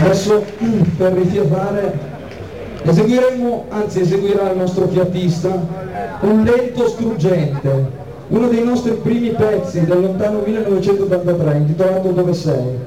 Adesso per rifiatare eseguiremo, anzi eseguirà il nostro fiatista, un lento struggente, uno dei nostri primi pezzi del lontano 1983 intitolato Dove sei?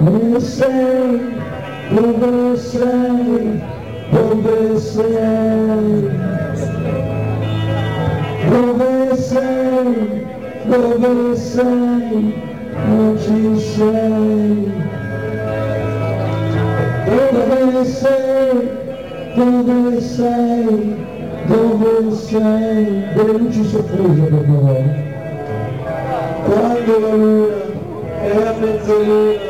Conversei, conversei, conversei. Conversei, conversei, não te sei. Conversei, conversei, conversei. Durante o sofrimento, meu irmão. Quando a lua é a petrolina,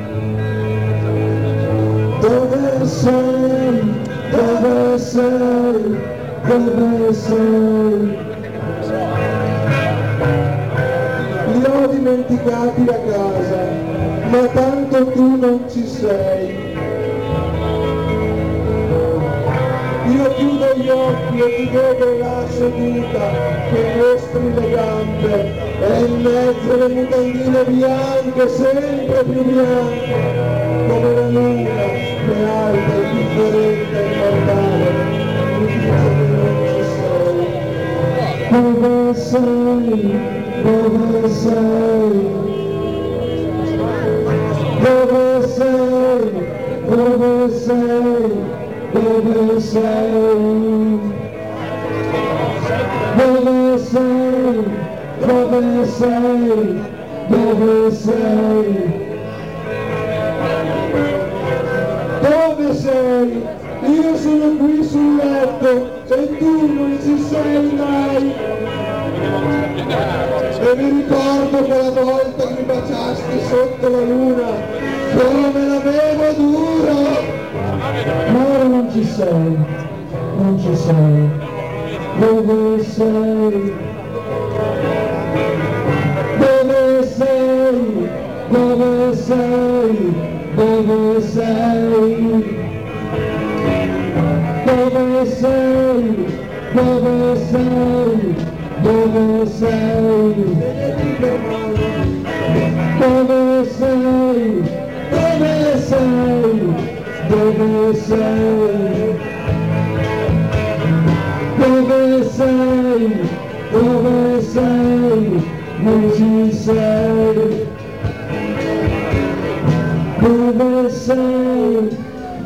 Dove sei? Dove sei? Dove sei? Li ho dimenticati a casa, ma tanto tu non ci sei. Io chiudo gli occhi e ti vedo la seduta che mostri le gambe e in mezzo le mutandine bianche, sempre più bianche, come la luna say, never say, sei? Io sono qui sul letto e tu non ci sei mai. E mi ricordo quella volta che mi baciasti sotto la luna, come l'avevo dura. Ma ora non ci sei, non ci sei. Dove sei? Devançando, devançando, devançando. Devançando, devançando, devançando. Devançando, devançando, mundicério. Devançando,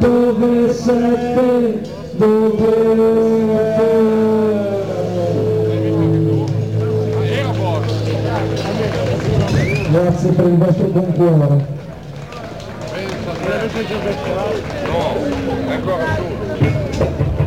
devançando do teu Grazie per il vostro buon cuore. No, è ancora solo.